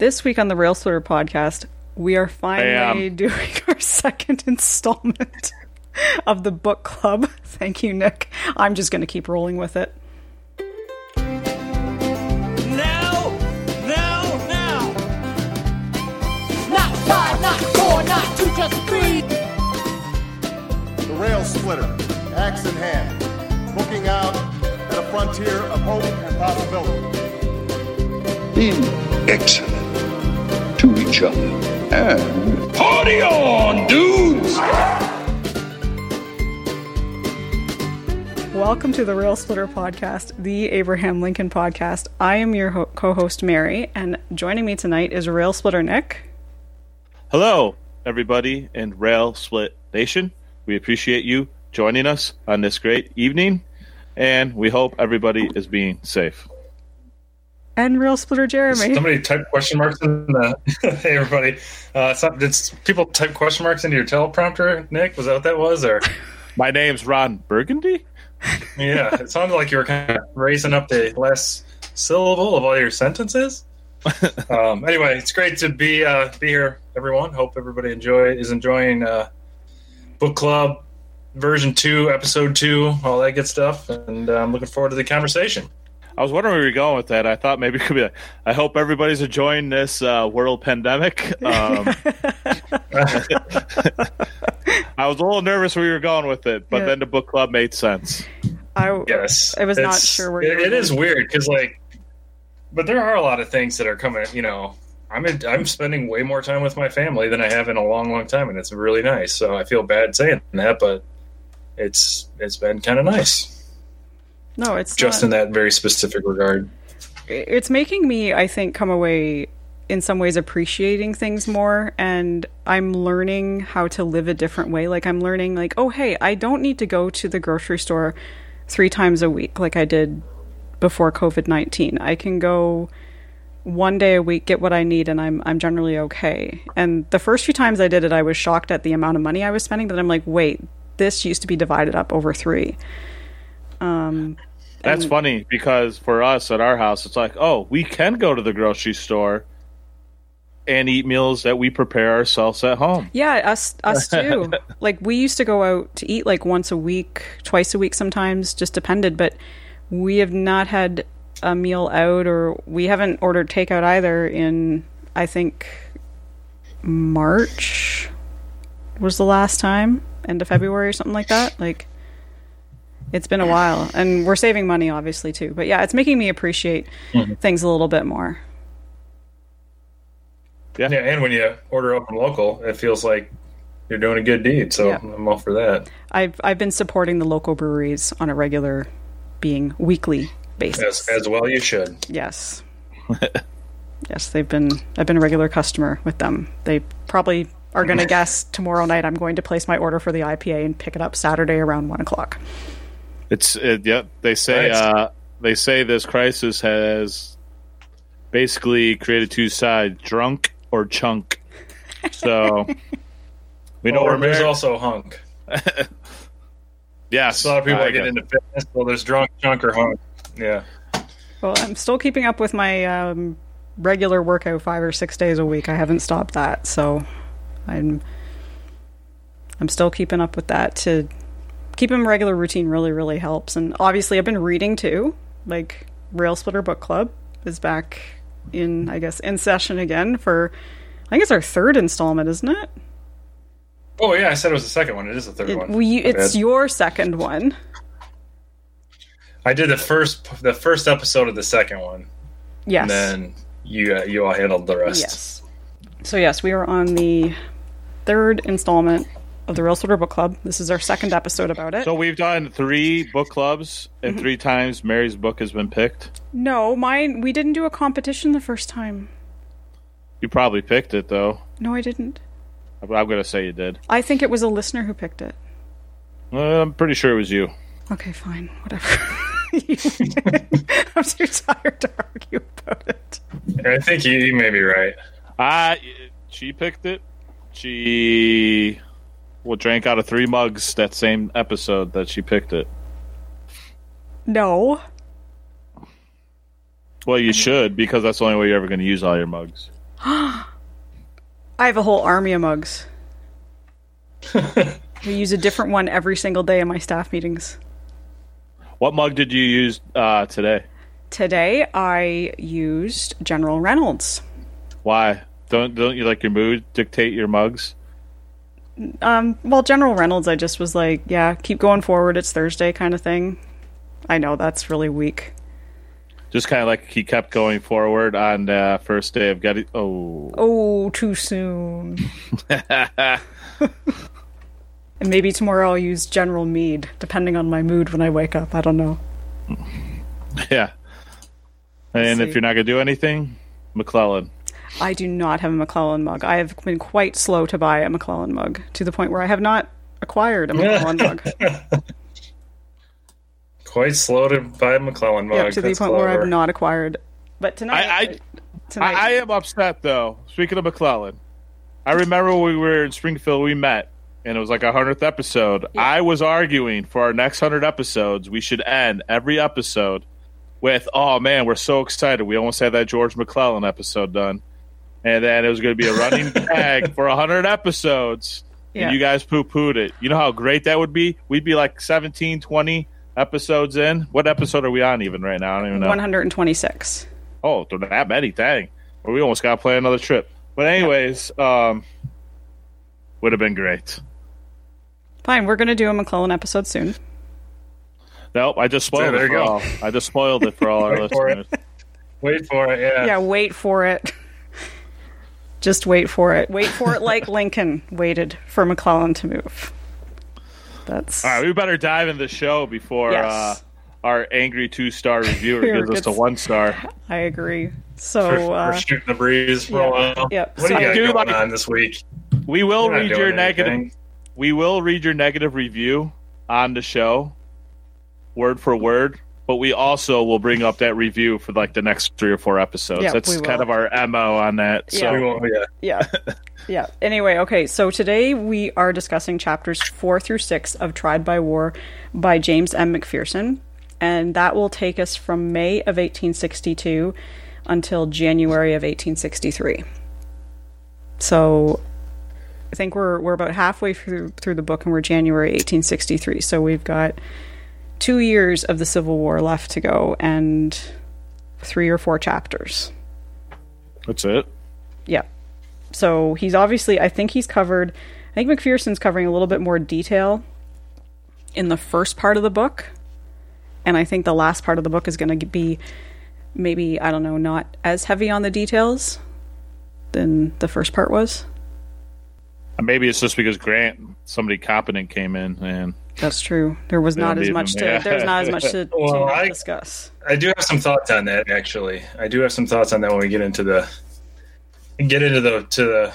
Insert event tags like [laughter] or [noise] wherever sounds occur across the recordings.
This week on the Railsplitter podcast, we are finally doing [laughs] our second installment of the book club. [laughs] Thank you, Nick. I'm just going to keep rolling with it. Now! Now! Now! Not five, not four, not two, just three. The Railsplitter, axe in hand, looking out at a frontier of hope and possibility. being excellent to each other. And party on, dudes! Welcome to the Railsplitter podcast, the Abraham Lincoln podcast. I am your ho- co host, Mary, and joining me tonight is Railsplitter Nick. Hello, everybody in Rail Split Nation. We appreciate you joining us on this great evening, and we hope everybody is being safe. And Railsplitter Jeremy. Somebody type question marks in the. [laughs] hey, everybody. Uh, some, did people type question marks into your teleprompter, Nick? Was that what that was? Or [laughs] My name's Ron Burgundy. yeah, it sounded like you were kind of raising up the last syllable of all your sentences. [laughs] um, anyway, it's great to be uh, be here, everyone. Hope everybody enjoy is enjoying uh, book club version two, episode two, all that good stuff, and uh, I'm looking forward to the conversation. I was wondering where you were going with that. I thought maybe it could be. Like, I hope everybody's enjoying this uh, world pandemic. Um, [laughs] I was a little nervous where you were going with it, but Yeah. then the book club made sense. I, Yes, I was not sure where you it, were it is weird because like, but there are a lot of things that are coming. You know, I'm in, I'm spending way more time with my family than I have in a long, long time, and it's really nice. So I feel bad saying that, but it's it's been kind of nice, No, it's just not. in that very specific regard. it's making me i think come away in some ways appreciating things more and i'm learning how to live a different way like i'm learning like oh hey i don't need to go to the grocery store three times a week like i did before covid-19 i can go one day a week get what i need and i'm i'm generally okay and the first few times i did it i was shocked at the amount of money i was spending but i'm like wait this used to be divided up over three That's funny because for us at our house, it's like, oh, we can go to the grocery store and eat meals that we prepare ourselves at home. Yeah, us us [laughs] too. like we used to go out to eat like once a week, twice a week sometimes, just depended, but we have not had a meal out or we haven't ordered takeout either in I think March was the last time, end of February or something like that. Like it's been a while and we're saving money obviously too. But yeah, it's making me appreciate mm-hmm. things a little bit more. Yeah, and when you order up from local, it feels like you're doing a good deed. So Yeah. I'm all for that. I've I've been supporting the local breweries on a regular being weekly basis. As as well, you should. Yes. yes, they've been I've been a regular customer with them. They probably are gonna [laughs] guess tomorrow night I'm going to place my order for the IPA and pick it up Saturday around one o'clock. It's it, yeah. They say Nice. uh, they say this crisis has basically created two sides: drunk or chunk. So [laughs] we know Or there's Mar- also hunk. [laughs] yes, A lot of people I are getting get- into fitness. Well, there's drunk, chunk, or hunk. Yeah. Well, I'm still keeping up with my um, regular workout five or six days a week. I haven't stopped that, so I'm I'm still keeping up with that. To keep a regular routine really really helps. And obviously, I've been reading too. Like Railsplitter Book Club is back in, I guess, in session again for. I think it's our third installment, isn't it? Oh yeah, I said it was the second one. It is the third it one. we, it's your second one. I did the first the first episode of the second one, Yes. and then you uh, you all handled the rest. Yes. So yes, we are on the third installment of the Railsplitter Book Club. This is our second episode about it. So we've done three book clubs, and Mm-hmm. three times Mary's book has been picked. no, mine. We didn't do a competition the first time. You probably picked it though. No, I didn't. I'm I'm gonna say you did. I think it was a listener who picked it. Uh, I'm pretty sure it was you. Okay, fine, whatever. [laughs] I'm too tired to argue about it. I think you, you may be right. Uh, she picked it. She well drank out of three mugs that same episode that she picked it. No, Well, you should because that's the only way you're ever going to use all your mugs. [gasps] I have a whole army of mugs. [laughs] we use a different one every single day in my staff meetings. What mug did you use uh, today? Today I used General Reynolds. Why? Don't don't you like your mood dictate your mugs? Um, well, General Reynolds, I just was like, yeah, keep going forward. It's Thursday, kind of thing. I know that's really weak. Just kind of like he kept going forward on the first day of getting. Oh, Oh, too soon. [laughs] and maybe tomorrow I'll use General Meade, depending on my mood when I wake up. I don't know. yeah. And if you're not gonna do anything, McClellan. I do not have a McClellan mug. I have been quite slow to buy a McClellan mug to the point where I have not acquired a McClellan mug. [laughs] Quite slow to buy a McClellan mug. Yep, to the That's point where. I've not acquired. But tonight, I- I- tonight, I, I am upset though. Speaking of McClellan, I remember when we were in Springfield, we met, and it was like our hundredth episode. I was arguing for our next hundred episodes, we should end every episode with, "Oh man, we're so excited! We almost had that George McClellan episode done." And then it was going to be a running [laughs] gag for hundred episodes. Yeah. And you guys poo pooed it. You know how great that would be? We'd be like 17, 20 episodes in. What episode are we on even right now? I don't even know. 126. Oh, they're that many. Dang. Well, we almost got to play another trip. But anyways, um, would have been great. Fine, we're going to do a McClellan episode soon. Nope, I just spoiled Yeah, there it for you go. all. I just spoiled it for all our [laughs] Wait for listeners. Wait for it. Yeah. Yeah, wait for it. Just wait for it. Wait for it like [laughs] Lincoln waited for McClellan to move. That's All right, we better dive into the show before Yes. uh, our angry two star [laughs] reviewer Here gives us a one star. [laughs] I agree. We're, So we're uh, shooting the breeze for yeah, a while. yep. What do So- you got Dude, going like- on this week? We will You're read your negative. anything. We will read your negative review on the show, word for word. But we also will bring up that review for like the next three or four episodes. Yeah, That's kind of our mo on that. So Yeah. We won't, yeah. yeah. [laughs] Yeah. Anyway, okay, so today we are discussing chapters 4 through 6 of Tried by War by James M. McPherson, and that will take us from May of 1862 until January of 1863. So I think we're we're about halfway through through the book and we're January 1863. So we've got 2 years of the Civil War left to go and 3 or 4 chapters. that's it. Yeah. So he's obviously, I think he's covered, I think McPherson's covering a little bit more detail in the first part of the book. And I think the last part of the book is going to be maybe, I don't know, not as heavy on the details than the first part was. Maybe it's just because Grant, somebody competent, came in and That's true. There was not as leave much to, yeah. there's not as much to, [laughs] to I- discuss. I do have some thoughts on that. Actually, I do have some thoughts on that when we get into the get into the to the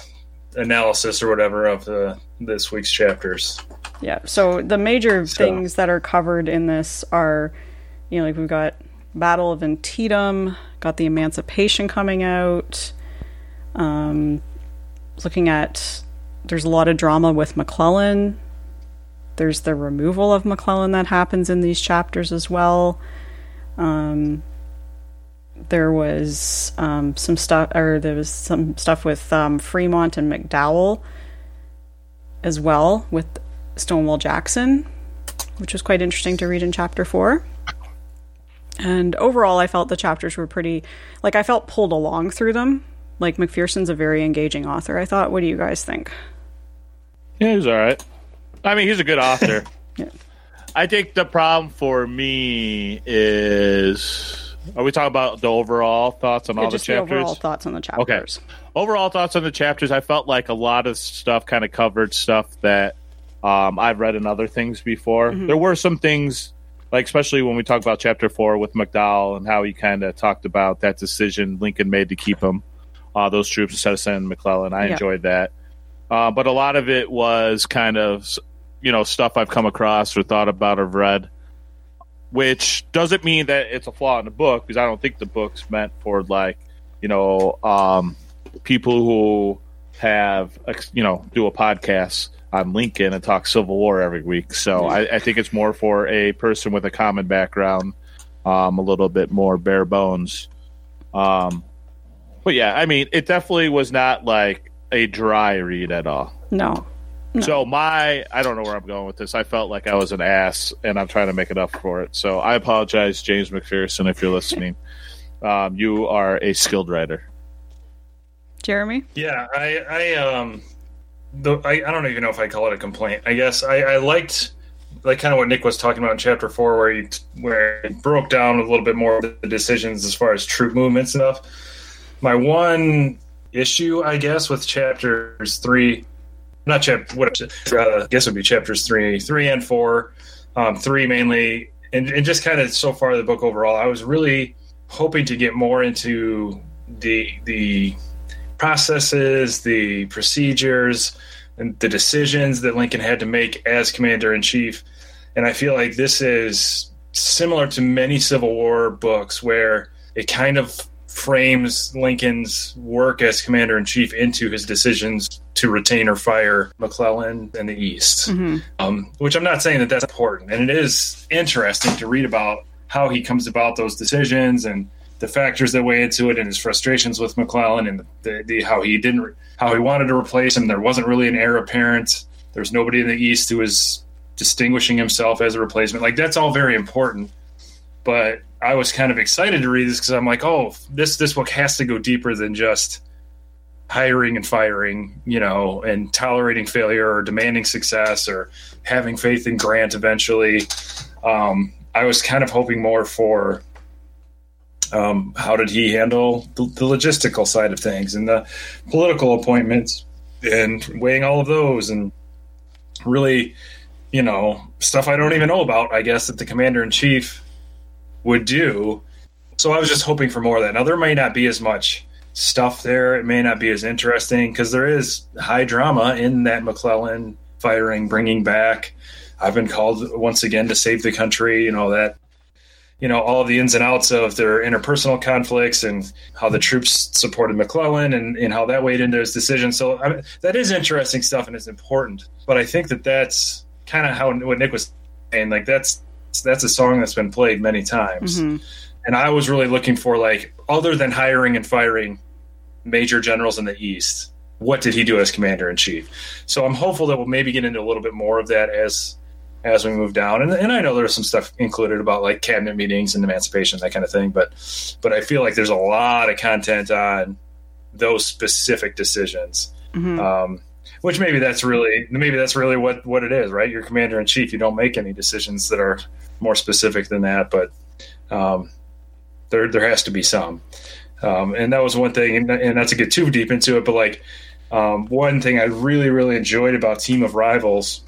analysis or whatever of the this week's chapters. Yeah. So the major So- things that are covered in this are, you know, like we've got Battle of Antietam, got the Emancipation coming out. Um, looking at, there's a lot of drama with McClellan. There's the removal of McClellan that happens in these chapters as well. Um, there was um, some stuff, or there was some stuff with um, Fremont and McDowell as well with Stonewall Jackson, which was quite interesting to read in chapter four. And overall, I felt the chapters were pretty, like, I felt pulled along through them. Like, McPherson's a very engaging author, I thought. What do you guys think? yeah, he's all right. I mean, he's a good author. [laughs] Yeah. I think the problem for me is are we talking about the overall thoughts on Yeah, all the just the chapters? overall thoughts on the chapters. Okay. overall thoughts on the chapters i felt like a lot of stuff kind of covered stuff that um, i've read in other things before Mm-hmm. there were some things like especially when we talk about chapter four with mcdowell and how he kind of talked about that decision lincoln made to keep him uh, those troops instead of sending mcclellan i Yeah. enjoyed that uh, but a lot of it was kind of you know stuff i've come across or thought about or read which doesn't mean that it's a flaw in the book because i don't think the book's meant for like you know um, people who have you know do a podcast on Lincoln and talk Civil War every week. So I, I think it's more for a person with a common background, um, a little bit more bare bones. Um, But yeah, I mean, it definitely was not like a dry read at all. No. So my, I don't know where I'm going with this. I felt like I was an ass, and I'm trying to make it up for it. So I apologize, James McPherson, if you're listening. [laughs] Um, you are a skilled writer. Jeremy? Yeah, I, I um, the, I, I don't even know if I call it a complaint. I guess I, I liked like kind of what Nick was talking about in chapter four, where he where he broke down a little bit more of the decisions as far as troop movements and stuff. My one issue, I guess, with chapters three, not chapter, what uh, I guess would be chapters three, three and four, um, three mainly, and, and just kind of so far the book overall. I was really hoping to get more into the the processes, the procedures, and the decisions that Lincoln had to make as commander in chief. And I feel like this is similar to many Civil War books where it kind of frames Lincoln's work as commander in chief into his decisions to retain or fire McClellan in the East. Um, which I'm not saying that that's important. And it is interesting to read about how he comes about those decisions and the factors that weigh into it and his frustrations with McClellan and the, the how he didn't how he wanted to replace him. There wasn't really an heir apparent. There's nobody in the East who was distinguishing himself as a replacement. Like that's all very important. But I was kind of excited to read this because I'm like, oh, this this book has to go deeper than just hiring and firing, you know, and tolerating failure or demanding success or having faith in Grant eventually. Um, I was kind of hoping more for um, how did he handle the, the logistical side of things and the political appointments and weighing all of those and really, you know, stuff I don't even know about, I guess, that the commander in chief would do. So I was just hoping for more of that. Now, there may not be as much stuff there. It may not be as interesting because there is high drama in that McClellan firing, bringing back. I've been called once again to save the country, you know, that you know all the ins and outs of their interpersonal conflicts and how the troops supported McClellan and, and how that weighed into his decision. So I mean, that is interesting stuff and it's important. But I think that that's kind of how what Nick was saying. Like that's that's a song that's been played many times, Mhm. and I was really looking for like other than hiring and firing major generals in the East. What did he do as commander in chief? So I'm hopeful that we'll maybe get into a little bit more of that as as we move down. And, and I know there's some stuff included about like cabinet meetings and emancipation, that kind of thing. But but I feel like there's a lot of content on those specific decisions. Mhm. Um, which maybe that's really maybe that's really what what it is, right? You're commander in chief. You don't make any decisions that are more specific than that, but um, there there has to be some. Um, and that was one thing, and, and not to get too deep into it, but like um, one thing I really really enjoyed about Team of Rivals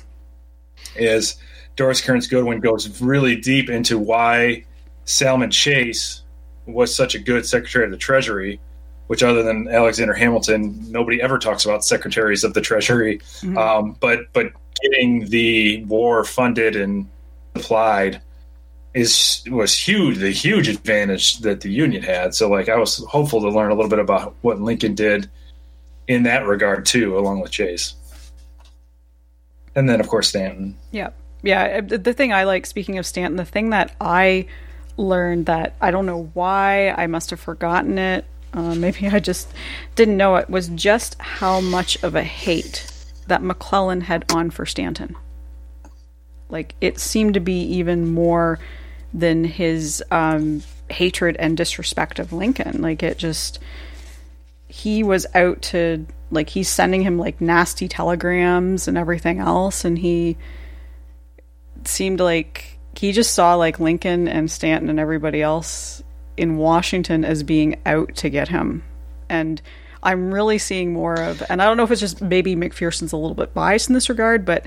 is Doris Kearns Goodwin goes really deep into why Salmon Chase was such a good Secretary of the Treasury, which other than Alexander Hamilton, nobody ever talks about secretaries of the Treasury. Um, but but getting the war funded and applied is was huge, the huge advantage that the Union had. So like I was hopeful to learn a little bit about what Lincoln did in that regard too, along with Chase. And then of course Stanton. Yeah. Yeah. uh, The thing I like, speaking of Stanton, the thing that I learned that I don't know why, I must have forgotten it. Uh, [laughs] maybe I just didn't know it, was just how much of a hate that McClellan had on for Stanton. Like, it seemed to be even more than his um, hatred and disrespect of Lincoln. Like, it just he was out to like he's sending him like nasty telegrams and everything else and he seemed like he just saw like Lincoln and Stanton and everybody else in Washington as being out to get him and I'm really seeing more of and I don't know if it's just maybe McPherson's a little bit biased in this regard but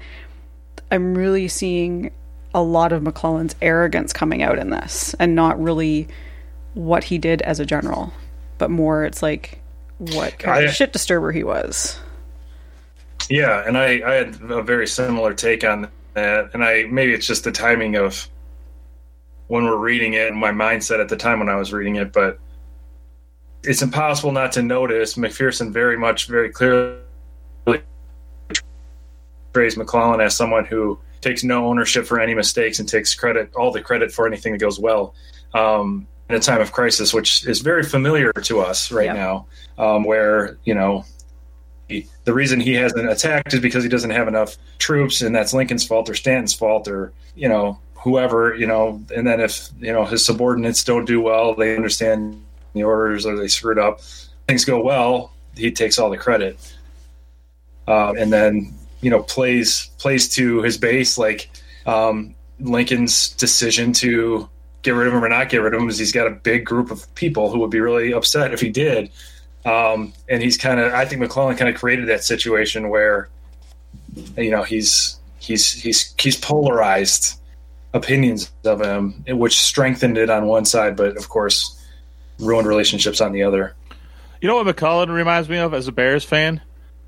I'm really seeing a lot of McClellan's arrogance coming out in this and not really what he did as a general but more it's like what kind I- of shit disturber he was. Yeah, and I, I had a very similar take on that, and I maybe it's just the timing of when we're reading it and my mindset at the time when I was reading it, but it's impossible not to notice McPherson very much, very clearly praise McClellan as someone who takes no ownership for any mistakes and takes credit, all the credit for anything that goes well. Um, in a time of crisis, which is very familiar to us right Yeah. now, um, where you know he, the reason he hasn't attacked is because he doesn't have enough troops, and that's Lincoln's fault or Stanton's fault or you know whoever you know. And then if you know his subordinates don't do well, they understand the orders or they screwed up. Things go well, he takes all the credit, um, and then you know plays plays to his base like um, Lincoln's decision to get rid of him or not get rid of him is he's got a big group of people who would be really upset if he did. Um, and he's kind of, I think McClellan kind of created that situation where, you know, he's he's he's he's polarized opinions of him, which strengthened it on one side, but of course ruined relationships on the other. You know what mcclellan reminds me of as a Bears fan?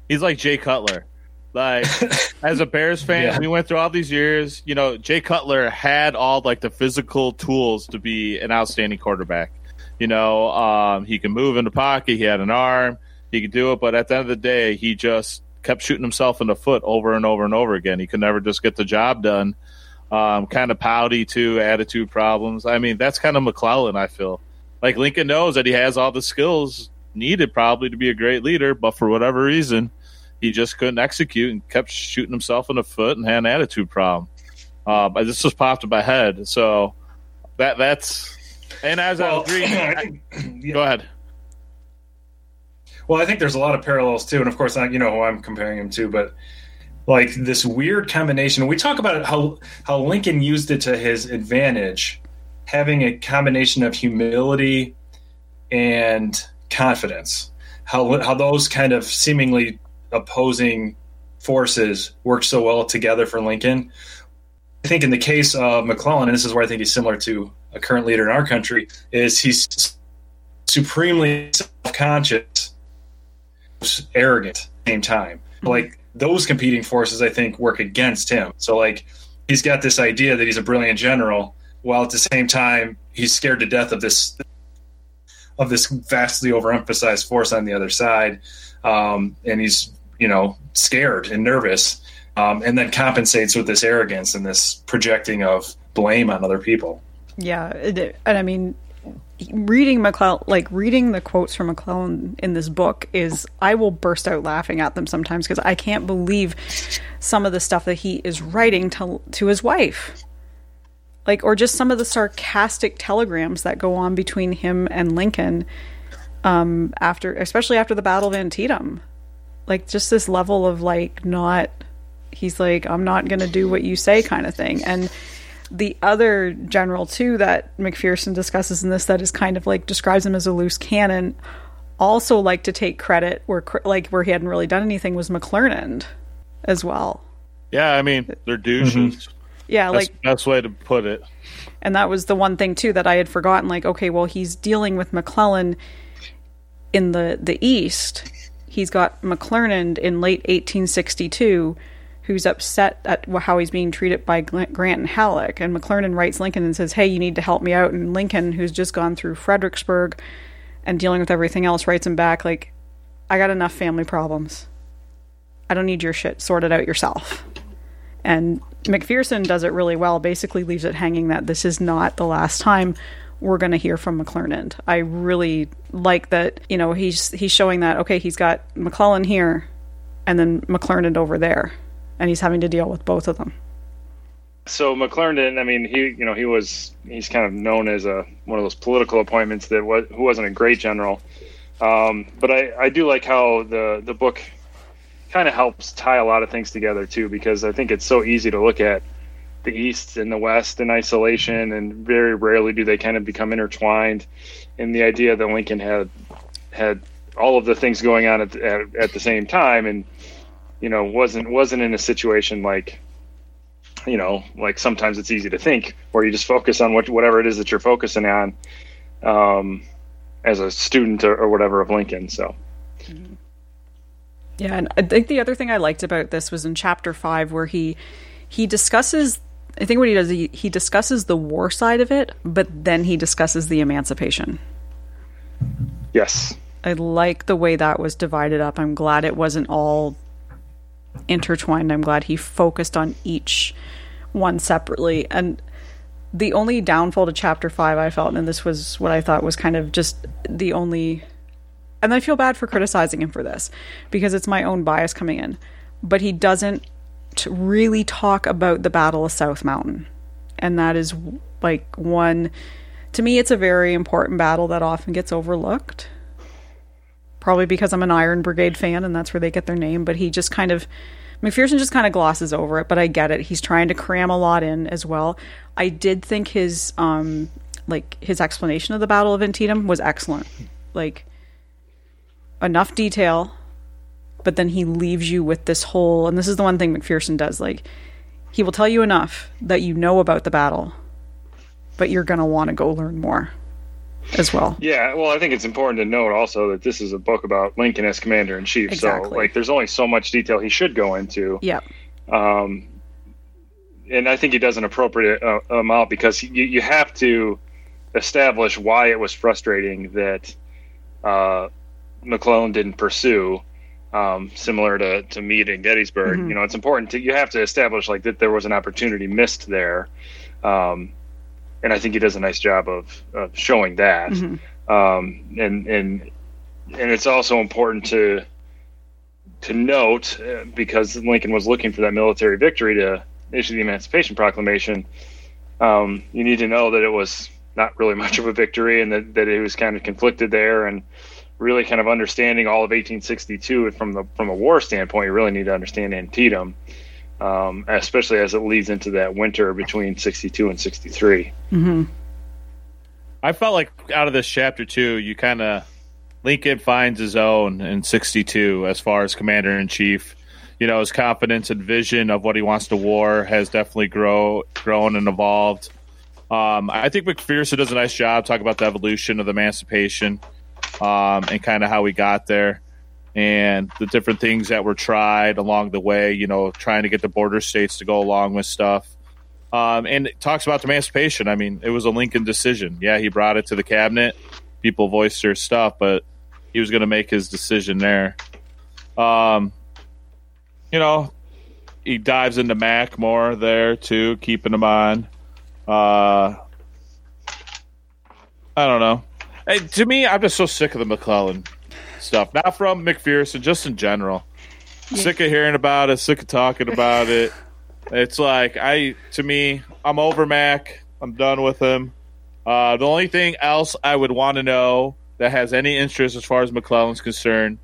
He's like Jay Cutler. Like [laughs] as a Bears fan, Yeah. we went through all these years. You know, Jay Cutler had all like the physical tools to be an outstanding quarterback. You know, um, he can move in the pocket. He had an arm. He could do it. But at the end of the day, he just kept shooting himself in the foot over and over and over again. He could never just get the job done. Um, kind of pouty too, attitude problems. I mean, that's kind of McClellan. I feel like Lincoln knows that he has all the skills needed probably to be a great leader, but for whatever reason, he just couldn't execute and kept shooting himself in the foot and had an attitude problem. Uh, but this just popped in my head. So that that's and as I Well, was reading, I think- yeah. go ahead. Well, I think there's a lot of parallels too, and of course, I, you know who I'm comparing him to, but like this weird combination. We talk about how how Lincoln used it to his advantage, having a combination of humility and confidence. How how those kind of seemingly opposing forces work so well together for Lincoln. I think in the case of McClellan, and this is where I think he's similar to a current leader in our country, is he's supremely self-conscious arrogant at the same time. Like those competing forces, I think, work against him. So like he's got this idea that he's a brilliant general, while at the same time he's scared to death of this of this vastly overemphasized force on the other side, um, and he's you know scared and nervous, um, and then compensates with this arrogance and this projecting of blame on other people. Yeah, and I mean, reading McClellan, like reading the quotes from McClellan in this book is, I will burst out laughing at them sometimes because I can't believe some of the stuff that he is writing to to his wife, like, or just some of the sarcastic telegrams that go on between him and Lincoln, um, after, especially after the Battle of Antietam, like just this level of like not, he's like, I'm not gonna do what you say, kind of thing, and the other general too that McPherson discusses in this that is kind of like describes him as a loose cannon also like to take credit where like where he hadn't really done anything was McClernand as well. Yeah, I mean they're douches. Mm-hmm. Yeah, That's like best way to put it. and that was the one thing too that I had forgotten like okay, well he's dealing with McClellan in the the east. He's got McClernand in late 1862 who's upset at how he's being treated by Grant and Halleck. And McClernand writes Lincoln and says, Hey, you need to help me out. And Lincoln, who's just gone through Fredericksburg and dealing with everything else, writes him back, like, I got enough family problems. I don't need your shit. Sort it out yourself. And McPherson does it really well, basically leaves it hanging that this is not the last time we're going to hear from McClernand. I really like that, you know, he's he's showing that okay, he's got McClellan here and then McClernand over there and he's having to deal with both of them. So McClernand, I mean, he you know he was he's kind of known as a one of those political appointments that was who wasn't a great general, um, but I I do like how the the book kind of helps tie a lot of things together too because I think it's so easy to look at the East and the West in isolation, and very rarely do they kind of become intertwined. In the idea that Lincoln had had all of the things going on at, at, at the same time, and you know wasn't wasn't in a situation like you know like sometimes it's easy to think where you just focus on what whatever it is that you're focusing on um, as a student or, or whatever of Lincoln. So Yeah, and I think the other thing I liked about this was in chapter five where he he discusses. I think what he does he, he discusses the war side of it, but then he discusses the emancipation. yes, I like the way that was divided up. I'm glad it wasn't all intertwined. I'm glad he focused on each one separately. And the only downfall to chapter five I felt, and this was what I thought was kind of just the only, and I feel bad for criticizing him for this because it's my own bias coming in, but he doesn't really talk about the Battle of South Mountain, and that is like one. To me, it's a very important battle that often gets overlooked. Probably because I'm an Iron Brigade fan and that's where they get their name, but he just kind of McPherson just kind of glosses over it, but I get it. He's trying to cram a lot in as well. I did think his um like his explanation of the Battle of Antietam was excellent. Like enough detail, but then he leaves you with this whole and this is the one thing McPherson does, like he will tell you enough that you know about the battle, but you're going to want to go learn more as well. Yeah, well, I think it's important to note also that this is a book about Lincoln as commander in chief. Exactly. So, like, there's only so much detail he should go into. Yeah. Um, and I think he does an appropriate uh, amount because you, you have to establish why it was frustrating that uh, McClellan didn't pursue. Um, similar to, to Meade and Gettysburg, Mhm. you know, it's important to you have to establish like that there was an opportunity missed there, um, and I think he does a nice job of, of showing that Mhm. um, and and and it's also important to to note uh, because Lincoln was looking for that military victory to issue the Emancipation Proclamation. Um, you need to know that it was not really [laughs] much of a victory, and that, that it was kind of conflicted there, and really kind of understanding all of 1862 from the from a war standpoint. You really need to understand Antietam, um, especially as it leads into that winter between 62 and 63. Mm-hmm. I felt like out of this chapter too, you kind of Lincoln finds his own in '62 as far as commander in chief. You know, his confidence and vision of what he wants to war has definitely grow grown and evolved. Um, I think McPherson does a nice job talking about the evolution of the emancipation um, and kind of how we got there and the different things that were tried along the way. You know, trying to get the border states to go along with stuff. Um, and it talks about emancipation. I mean, it was a Lincoln decision. Yeah, he brought it to the cabinet. People voiced their stuff, but he was going to make his decision there. Um, you know, he dives into Mac more there too, keeping him on. Uh, I don't know. Hey, to me, I'm just so sick of the McClellan stuff. Not from McPherson, just in general. Sick of hearing about it. Sick of talking about it. It's like I, to me, I'm over Mac. I'm done with him. Uh, the only thing else I would want to know that has any interest as far as McClellan's concerned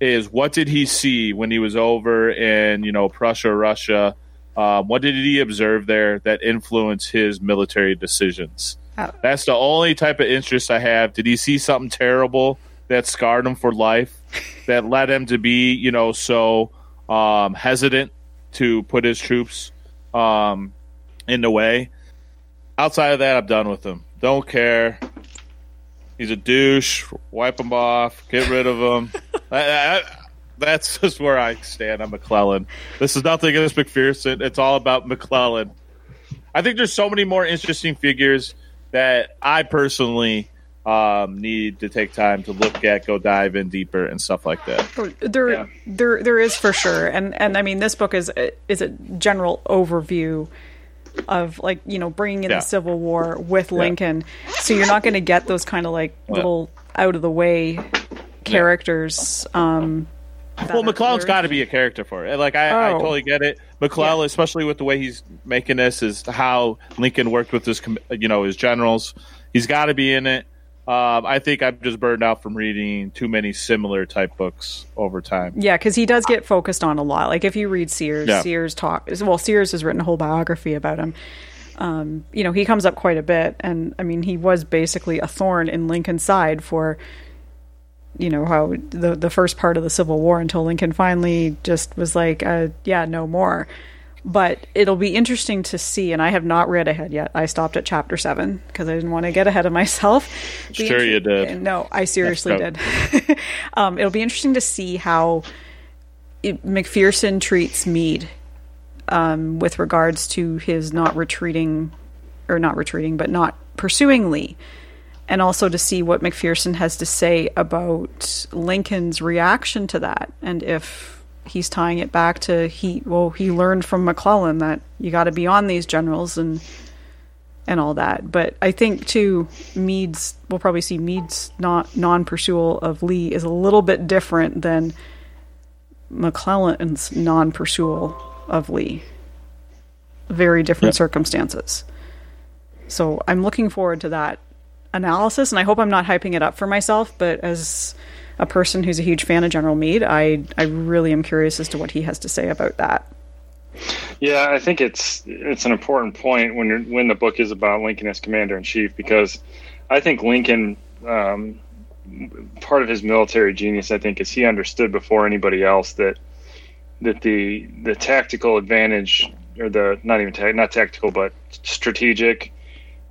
is what did he see when he was over in you know Prussia, Russia? Um, what did he observe there that influenced his military decisions? Oh. That's the only type of interest I have. Did he see something terrible that scarred him for life, [laughs] that led him to be you know so um, hesitant to put his troops um, in the way? Outside of that, I'm done with him. Don't care. He's a douche. Wipe him off. Get rid of him. [laughs] I- I- that's just where I stand on McClellan. This is nothing against McPherson. It's all about McClellan. I think there's so many more interesting figures that I personally um, need to take time to look at, go dive in deeper, and stuff like that. There, Yeah. there, there is for sure, and and I mean, this book is is a general overview of like you know bringing in Yeah. the Civil War with Lincoln, so you're not going to get those kind of like little out of the way characters. Um, Well, McClellan's got to be a character for it. Like I, I Oh. totally get it. McClellan, especially with the way he's making this, is how Lincoln worked with his, you know, his generals. He's got to be in it. Um, I think I'm just burned out from reading too many similar type books over time. Yeah, because he does get focused on a lot. Like if you read Sears, Yeah. Sears talk well, Sears has written a whole biography about him. Um, you know, he comes up quite a bit, and I mean, he was basically a thorn in Lincoln's side for, you know, how the the first part of the Civil War until Lincoln finally just was like, uh, yeah, no more. But it'll be interesting to see, and I have not read ahead yet. I stopped at chapter seven because I didn't want to get ahead of myself. [laughs] Sure you did. No, I seriously did. [laughs] um, it'll be interesting to see how it, McPherson treats Meade um, with regards to his not retreating, or not retreating, but not pursuing Lee, and also to see what McPherson has to say about Lincoln's reaction to that, and if he's tying it back to he well he learned from McClellan that you got to be on these generals and and all that. But I think too, Meade's we'll probably see Meade's not non pursual of Lee is a little bit different than McClellan's non pursual of Lee. Very different Yep. circumstances. So I'm looking forward to that analysis, and I hope I'm not hyping it up for myself. But as a person who's a huge fan of General Meade, I I really am curious as to what he has to say about that. Yeah, I think it's it's an important point when you're, when the book is about Lincoln as commander in chief because I think Lincoln um, part of his military genius I think is he understood before anybody else that that the the tactical advantage or the not even ta- not tactical but strategic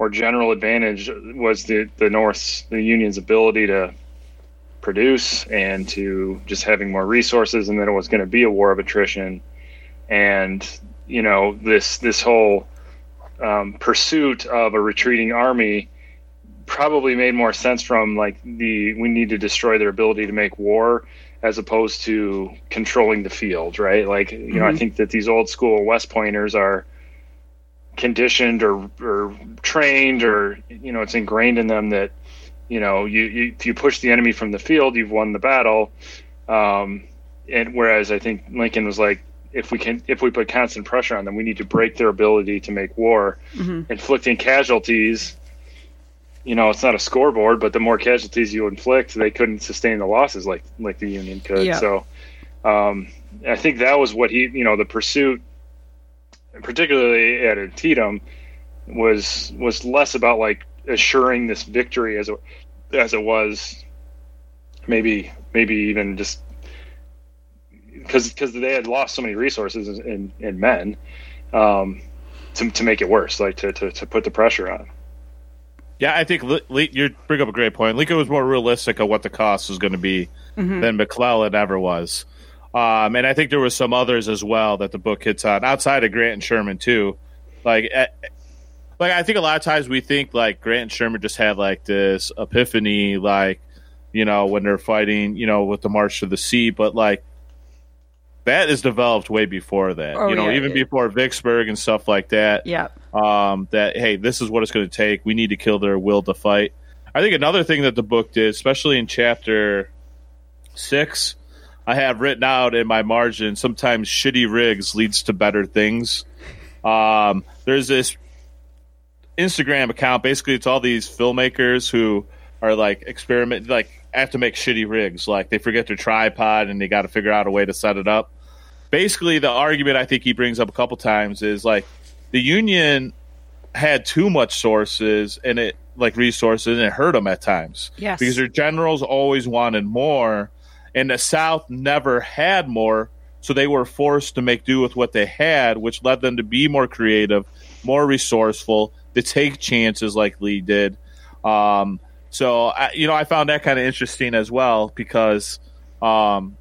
or general advantage was the the North's the Union's ability to produce and to just having more resources and that it was going to be a war of attrition and you know this this whole um, pursuit of a retreating army probably made more sense from like the we need to destroy their ability to make war as opposed to controlling the field right like you know i Mhm. think that these old school west pointers are conditioned or, or trained or you know it's ingrained in them that you know you, you if you push the enemy from the field you've won the battle um, and whereas i think lincoln was like if we can if we put constant pressure on them we need to break their ability to make war Mhm. inflicting casualties you know it's not a scoreboard but the more casualties you inflict they couldn't sustain the losses like like the union could Yeah. so um, i think that was what he you know the pursuit particularly at Antietam was was less about like assuring this victory as it as it was maybe maybe even just because because they had lost so many resources and and men um, to to make it worse like to to, to put the pressure on. Yeah, I think Le- Le- you bring up a great point. Lincoln was more realistic of what the cost was going to be than McClellan ever was, um, and I think there was some others as well that the book hits on outside of Grant and Sherman too. Like, eh, like I think a lot of times we think like Grant and Sherman just had like this epiphany, like you know when they're fighting, you know, with the March to the Sea, but like that is developed way before that. Oh, you know, yeah. even before Vicksburg and stuff like that Yeah. um, that hey, this is what it's going to take. We need to kill their will to fight. I think another thing that the book did, especially in chapter six, I have written out in my margin. Sometimes shitty rigs leads to better things. Um, there's this Instagram account. Basically, it's all these filmmakers who are like experiment, like have to make shitty rigs. Like they forget their tripod and they got to figure out a way to set it up. Basically, the argument I think he brings up a couple times is like the Union had too much sources and it like resources and it hurt them at times Yes. because their generals always wanted more and the south never had more so they were forced to make do with what they had which led them to be more creative more resourceful to take chances like lee did. Um, so I, you know i found that kind of interesting as well because um,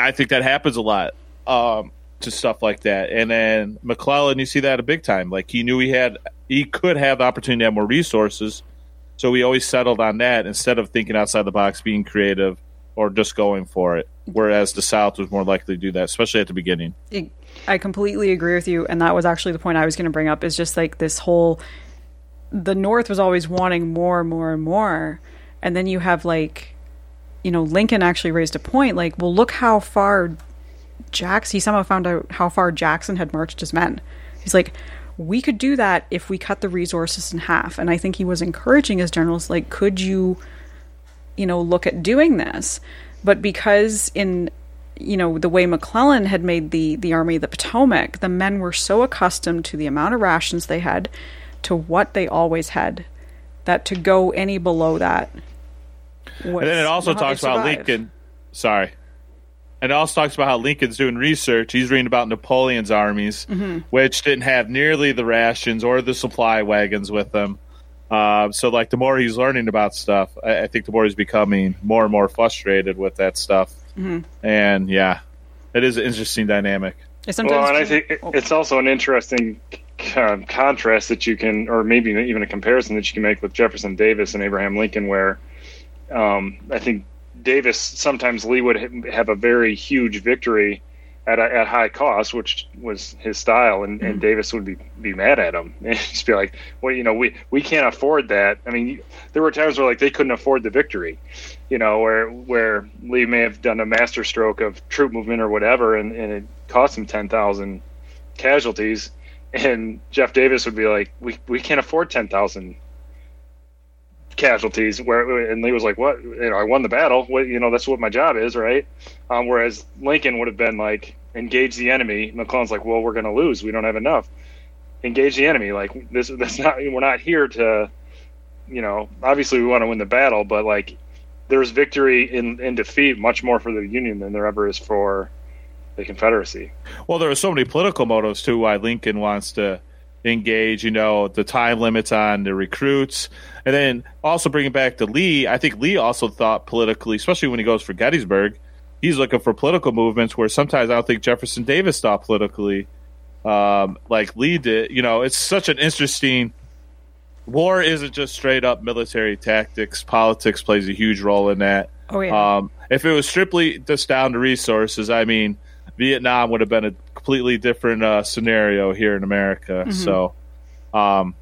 i think that happens a lot um, to stuff like that. And then mcclellan you see that a big time. Like he knew he had he could have the opportunity to have more resources so we always settled on that instead of thinking outside the box, being creative, or just going for it. Whereas the South was more likely to do that, especially at the beginning. I completely agree with you, and that was actually the point I was going to bring up. Is just like this whole the North was always wanting more, and more, and more, and then you have like, you know, Lincoln actually raised a point like, well, look how far Jackson. He somehow found out how far Jackson had marched his men. He's like, we could do that if we cut the resources in half, and I think he was encouraging his generals like, could you you know, look at doing this. But because in you know the way McClellan had made the the Army of the Potomac, the men were so accustomed to the amount of rations they had, to what they always had, that to go any below that. Was And then it also not how they talks about. Lincoln. Sorry. And it also talks about how Lincoln's doing research. He's reading about Napoleon's armies, Mm-hmm. which didn't have nearly the rations or the supply wagons with them. Uh, so, like, the more he's learning about stuff, I, I think the more he's becoming more and more frustrated with that stuff. Mm-hmm. And yeah, it is an interesting dynamic. Well, and I think it- it's also an interesting uh, contrast that you can, or maybe even a comparison that you can make with Jefferson Davis and Abraham Lincoln, where um, I think Davis sometimes Lee would ha- have a very huge victory at a, at high cost, which was his style, and, and mm. Davis would be, be mad at him. [laughs] And just be like, "Well, you know, we we can't afford that." I mean, there were times where like they couldn't afford the victory, you know, where where Lee may have done a master stroke of troop movement or whatever, and, and it cost him ten thousand casualties, and Jeff Davis would be like, "We we can't afford ten thousand casualties where and Lee was like what? You know I won the battle. What you know that's what my job is right? Um, whereas Lincoln would have been like engage the enemy. McClellan's like well we're to lose. We don't have enough. Engage the enemy. Like this that's not we're not here to you know obviously we want to win the battle but like there's victory in in defeat much more for the Union than there ever is for the Confederacy. Well, there are so many political motives too why Lincoln wants to engage. You know, the time limits on the recruits, and then also bringing back to Lee. I think Lee also thought politically, especially when he goes for Gettysburg, he's looking for political movements where sometimes I don't think Jefferson Davis thought politically um, like Lee did. You know, it's such an interesting. War isn't just straight up military tactics. Politics plays a huge role in that. Oh yeah. Um, if it was strictly just down to resources, I mean, Vietnam would have been a completely different uh, scenario here in America. So, um,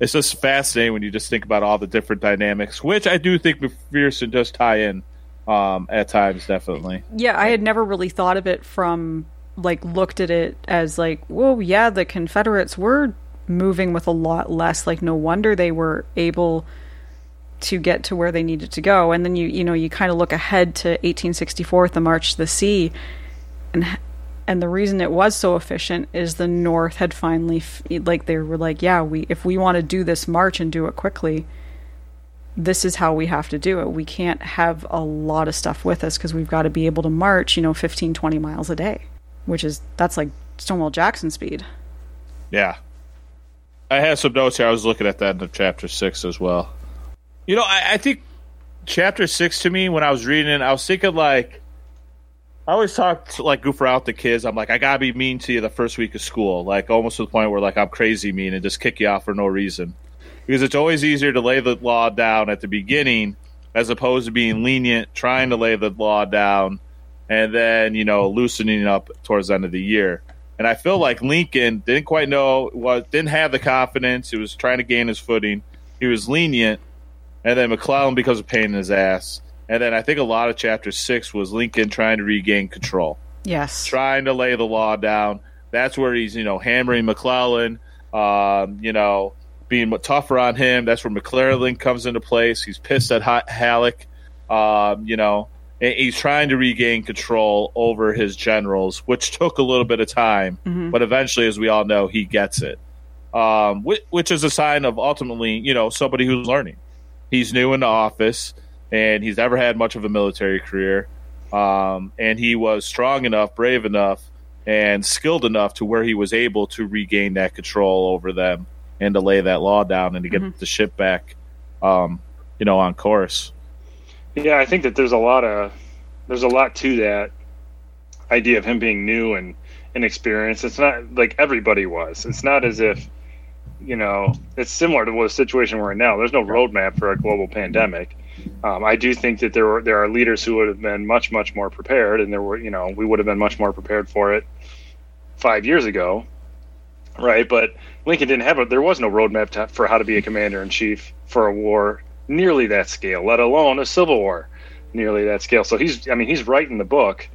it's just fascinating when you just think about all the different dynamics, which I do think McPherson does tie in um, at times, definitely. yeah, I had never really thought of it from like looked at it as like, whoa, yeah, the Confederates were moving with a lot less. Like, no wonder they were able to get to where they needed to go. And then you, you know, you kind of look ahead to 1864, the March to the Sea, and and the reason it was so efficient is the North had finally, like, they were like, yeah, we if we want to do this march and do it quickly, this is how we have to do it. We can't have a lot of stuff with us because we've got to be able to march, you know, 15, 20 miles a day, which is, that's like Stonewall Jackson speed. Yeah. I had some notes here. I was looking at that in chapter six as well. You know, I, I think chapter six to me, when I was reading it, I was thinking like, I always talk to, like goof with the kids. I'm like, I gotta be mean to you the first week of school, like almost to the point where like I'm crazy mean and just kick you off for no reason, because it's always easier to lay the law down at the beginning as opposed to being lenient, trying to lay the law down, and then you know loosening up towards the end of the year. And I feel like Lincoln didn't quite know what didn't have the confidence. He was trying to gain his footing. He was lenient, and then McClellan becomes a pain in his ass. And then I think a lot of chapter six was Lincoln trying to regain control, Yes. trying to lay the law down. That's where he's you know hammering McClellan, um, you know being tougher on him. That's where McClellan comes into place. He's pissed at Halleck, um, you know, and he's trying to regain control over his generals, which took a little bit of time, but eventually, as we all know, he gets it. Um, which, which is a sign of ultimately, you know, somebody who's learning. He's new in the office, and he's never had much of a military career. Um, and he was strong enough, brave enough, and skilled enough to where he was able to regain that control over them and to lay that law down and to get the ship back, um, you know, on course. Yeah, I think that there's a lot of there's a lot to that idea of him being new and inexperienced. It's not like everybody was. It's not as if you know it's similar to what the situation we're in now. There's no roadmap for a global pandemic. Um, I do think that there were there are leaders who would have been much much more prepared, and there were you know we would have been much more prepared for it five years ago, right? But Lincoln didn't have it. There was no roadmap to, for how to be a commander in chief for a war nearly that scale, let alone a civil war nearly that scale. So he's, I mean, he's writing the book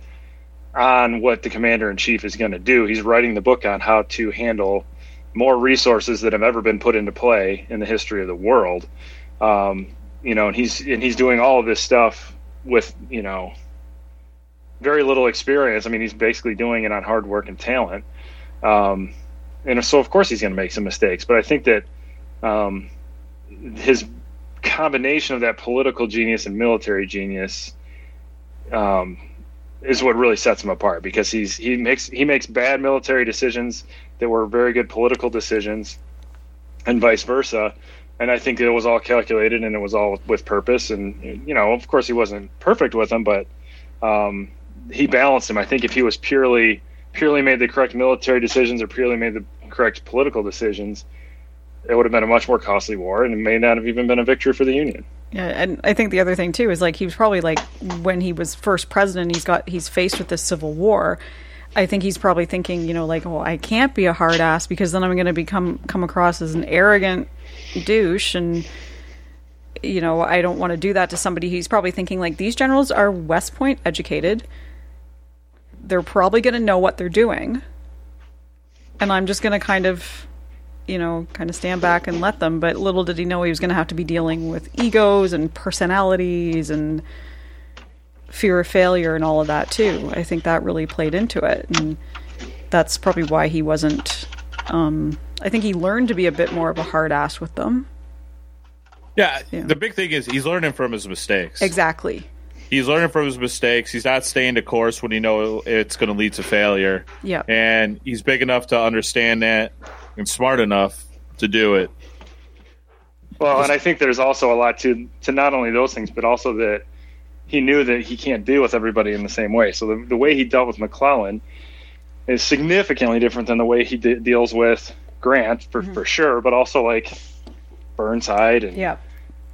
on what the commander in chief is going to do. He's writing the book on how to handle more resources that have ever been put into play in the history of the world. Um, you know, and he's and he's doing all of this stuff with you know very little experience. I mean, he's basically doing it on hard work and talent. Um, and so, of course, he's going to make some mistakes. But I think that um, his combination of that political genius and military genius um, is what really sets him apart because he's he makes he makes bad military decisions that were very good political decisions, and vice versa. And I think it was all calculated and it was all with purpose. And you know, of course, he wasn't perfect with them, but um, he balanced them. I think if he was purely purely made the correct military decisions or purely made the correct political decisions, it would have been a much more costly war, and it may not have even been a victory for the Union. Yeah, and I think the other thing too is like he was probably like when he was first president, he's got he's faced with this civil war. I think he's probably thinking, you know, like, oh, I can't be a hard ass because then I'm going to become come across as an arrogant douche, and you know, I don't want to do that to somebody. He's probably thinking like these generals are West Point educated. They're probably going to know what they're doing, and I'm just going to kind of, you know, kind of stand back and let them. But little did he know he was going to have to be dealing with egos and personalities and fear of failure and all of that too. I think that really played into it, and that's probably why he wasn't. Um, I think he learned to be a bit more of a hard ass with them. Yeah, Yeah. the big thing is he's learning from his mistakes. Exactly. He's learning from his mistakes. He's not staying the course when he know it's going to lead to failure. Yeah. and he's big enough to understand that and smart enough to do it. Well, and I think there's also a lot to to not only those things, but also that he knew that he can't deal with everybody in the same way. So the, the way he dealt with McClellan is significantly different than the way he de- deals with Grant for mm-hmm. for sure, but also like Burnside and Yeah.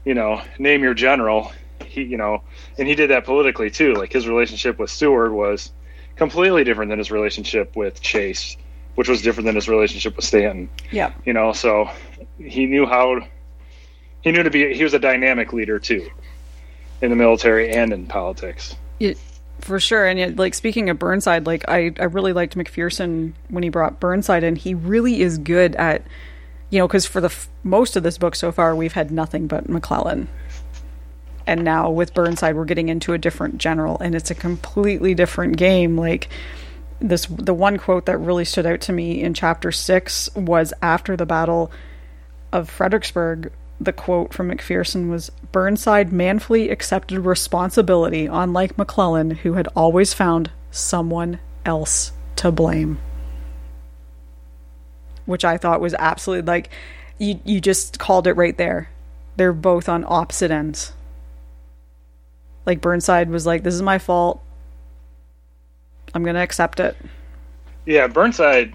you know name your general. He you know, and he did that politically too. Like his relationship with Seward was completely different than his relationship with Chase, which was different than his relationship with Stanton Yeah. you know so he knew how he knew to be he was a dynamic leader too in the military and in politics It, for sure. And yet, like speaking of Burnside, like I, I really liked McPherson when he brought Burnside in. He really is good at, you know, because for the f- most of this book so far, we've had nothing but McClellan. And now with Burnside, we're getting into a different general, and it's a completely different game. Like this, the one quote that really stood out to me in chapter six was after the battle of Fredericksburg, the quote from McPherson was Burnside manfully accepted responsibility, unlike McClellan, who had always found someone else to blame. Which I thought was absolutely like you you just called it right there. They're both on opposite ends. Like Burnside was like, This is my fault. I'm gonna accept it. yeah burnside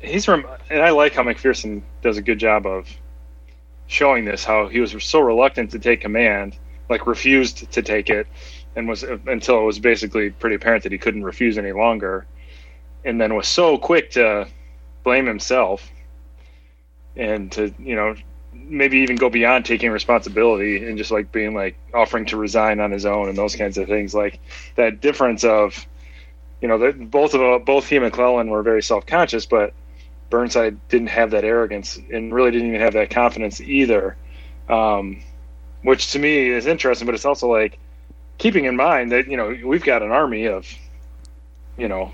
he's from and i like how mcpherson does a good job of showing this how he was so reluctant to take command like refused to take it and was until it was basically pretty apparent that he couldn't refuse any longer and then was so quick to blame himself and to you know maybe even go beyond taking responsibility and just like being like offering to resign on his own and those kinds of things. Like that difference of you know that both of both he and McClellan were very self-conscious but Burnside didn't have that arrogance and really didn't even have that confidence either. Um, which to me is interesting but it's also like keeping in mind that you know we've got an army of you know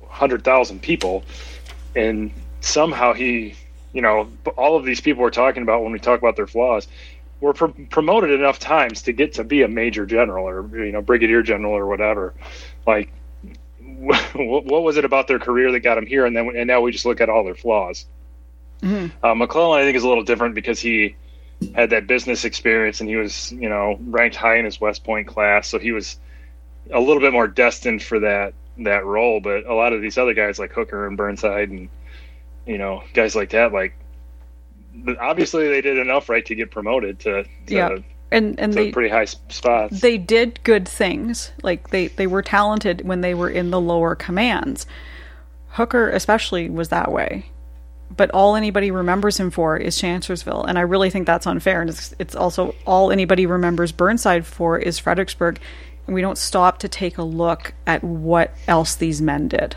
100,000 people. And somehow he you know all of these people we're talking about when we talk about their flaws were pr- promoted enough times to get to be a major general or you know brigadier general or whatever. Like what, [laughs] what was it about their career that got them here? And then and now we just look at all their flaws. Uh, McClellan I think is a little different because he had that business experience and he was you know ranked high in his West Point class. So he was a little bit more destined for that that role. But a lot of these other guys like Hooker and Burnside and you know guys like that like obviously they did enough right to get promoted to, to, Yeah. And and they pretty high spots they did good things. Like they they were talented when they were in the lower commands. Hooker especially was that way. But all anybody remembers him for is Chancellorsville, and I really think that's unfair. And it's, it's also all anybody remembers Burnside for is Fredericksburg, and we don't stop to take a look at what else these men did.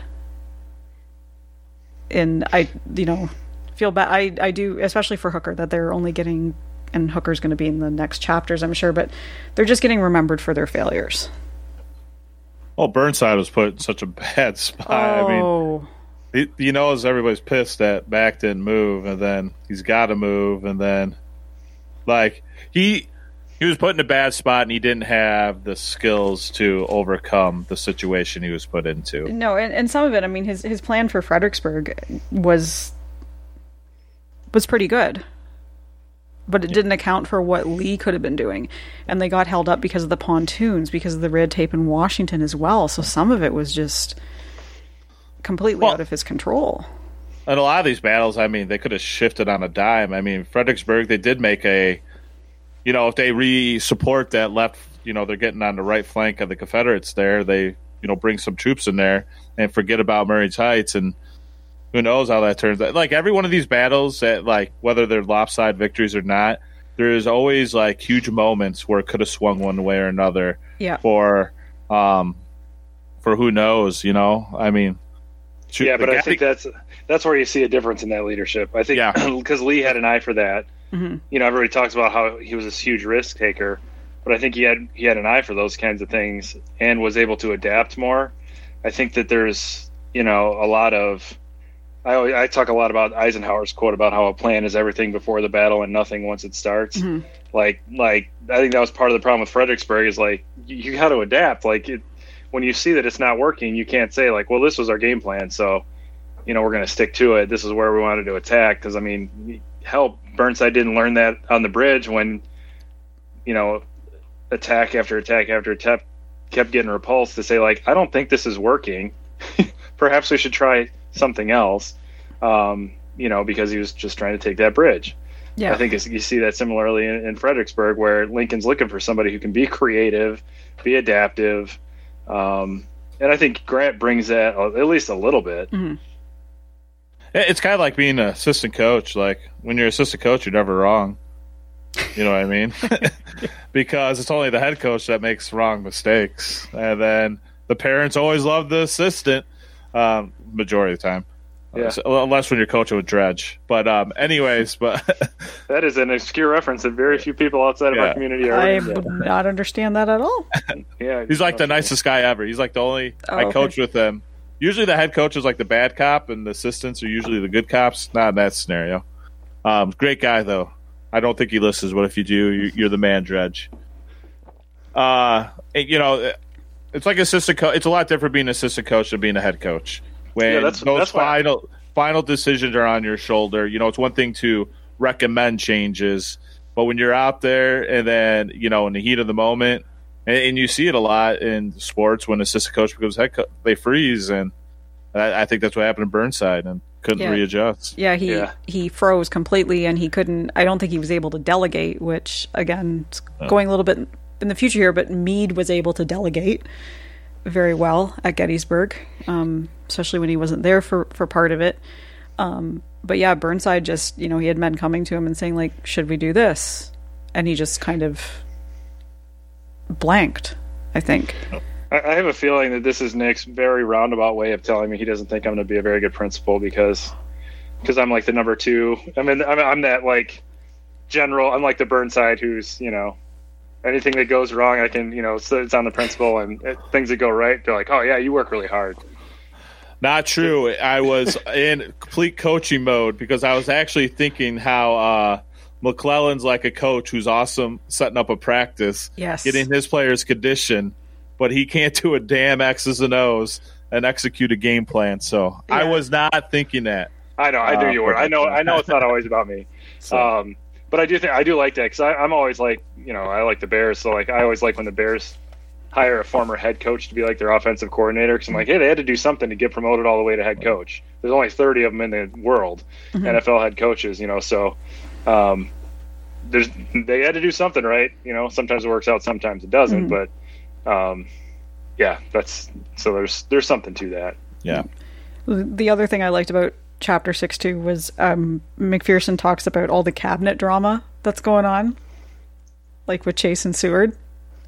And I, you know, feel bad. I I do, especially for Hooker, that they're only getting, and Hooker's going to be in the next chapters, I'm sure, but they're just getting remembered for their failures. Well, Burnside was put in such a [laughs] bad spot. I mean, oh, he, you know, as everybody's pissed that Mac didn't move, and then he's got to move, and then like he he was put in a bad spot, and he didn't have the skills to overcome the situation he was put into. no, and, and some of it, I mean, his his plan for Fredericksburg was was pretty good, but it didn't account for what Lee could have been doing, and they got held up because of the pontoons, because of the red tape in Washington as well. So some of it was just completely Well- out of his control. And a lot of these battles, I mean, they could have shifted on a dime. I mean, Fredericksburg, they did make a, you know, if they re-support that left, you know, they're getting on the right flank of the Confederates there. They, you you know bring some troops in there and forget about Marye's Heights and who knows how that turns out. Like every one of these battles, that like whether they're lopsided victories or not, there's always like huge moments where it could have swung one way or another. Yeah. For um, for who knows, you know? I mean, shoot, yeah, the but I think that's that's where you see a difference in that leadership. I think Yeah. [clears throat] because Lee had an eye for that. Mhm. You know, everybody talks about how he was this huge risk taker, but I think he had he had an eye for those kinds of things and was able to adapt more. I think that there's you know a lot of I always, I talk a lot about Eisenhower's quote about how a plan is everything before the battle and nothing once it starts. Mhm. Like like I think that was part of the problem with Fredericksburg is like you, you got to adapt. Like it, when you see that it's not working, you can't say like, well, this was our game plan, so you know we're going to stick to it. This is where we wanted to attack because I mean, hell, Burnside didn't learn that on the bridge when you know attack after attack after attack kept getting repulsed to say like, I don't think this is working. [laughs] Perhaps we should try something else. Um, you know, because he was just trying to take that bridge. Yeah. I think you see that similarly in, in Fredericksburg, where Lincoln's looking for somebody who can be creative, be adaptive, um, and I think Grant brings that at least a little bit. It's kind of like being an assistant coach. Like when you're assistant coach, you're never wrong. You know what I mean? [laughs] because it's only the head coach that makes wrong mistakes, and then the parents always love the assistant. Um, majority of the time, Yeah. So- unless when you're coaching with Dredge. But um, anyways, [laughs] but [laughs] That is an obscure reference that very few people outside of Yeah. our community are. I aware would not understand that at all. [laughs] yeah, he's like the nicest guy ever. He's like the only Oh, I okay. coach with him. Usually the head coach is like the bad cop, and the assistants are usually the good cops. Not in that scenario. Um, great guy though. I don't think he listens, but if you do, you- you're the man, Dredge. Uh, you know, it's like assistant coach. It's a lot different being assistant coach than being a head coach. When Yeah, that's- those that's why- final final decisions are on your shoulder, you know, it's one thing to recommend changes, but when you're out there and then you know in the heat of the moment, and, and you see it a lot in sports when assistant coach becomes head coach, they freeze, and I, I think that's what happened in Burnside and couldn't Yeah. readjust. Yeah, he Yeah. he froze completely, and he couldn't. I don't think he was able to delegate. Which again, it's going a little bit in the future here, but Meade was able to delegate very well at Gettysburg, um, especially when he wasn't there for for part of it. Um, but yeah, Burnside just you know he had men coming to him and saying like, "Should we do this?" And he just kind of blanked. I think. I, have a feeling that this is Nick's very roundabout way of telling me he doesn't think I'm going to be a very good principal because because I'm like the number two. I mean, I'm, I'm that like general. I'm like the Burnside who's you know anything that goes wrong, I can you know so it's on the principal, and things that go right, they're like, oh yeah, you work really hard. Not true. I was in complete coaching mode because I was actually thinking how uh, McClellan's like a coach who's awesome setting up a practice, Yes. getting his players conditioned, but he can't do a damn X's and O's and execute a game plan. So I was not thinking that. I know, I knew Uh, you were. I know, I know. It's not [laughs] always about me. So, Um, but I do think I do like that because I'm always like, you know, I like the Bears, so like I always like when the Bears hire a former head coach to be like their offensive coordinator because I'm like, hey, they had to do something to get promoted all the way to head coach. There's only 30 of them in the world, NFL head coaches, you know, so um, there's they had to do something right. You know, sometimes it works out, sometimes it doesn't, but um, yeah, that's so there's there's something to that. yeah. The other thing I liked about chapter six too was um, McPherson talks about all the cabinet drama that's going on, like with Chase and Seward,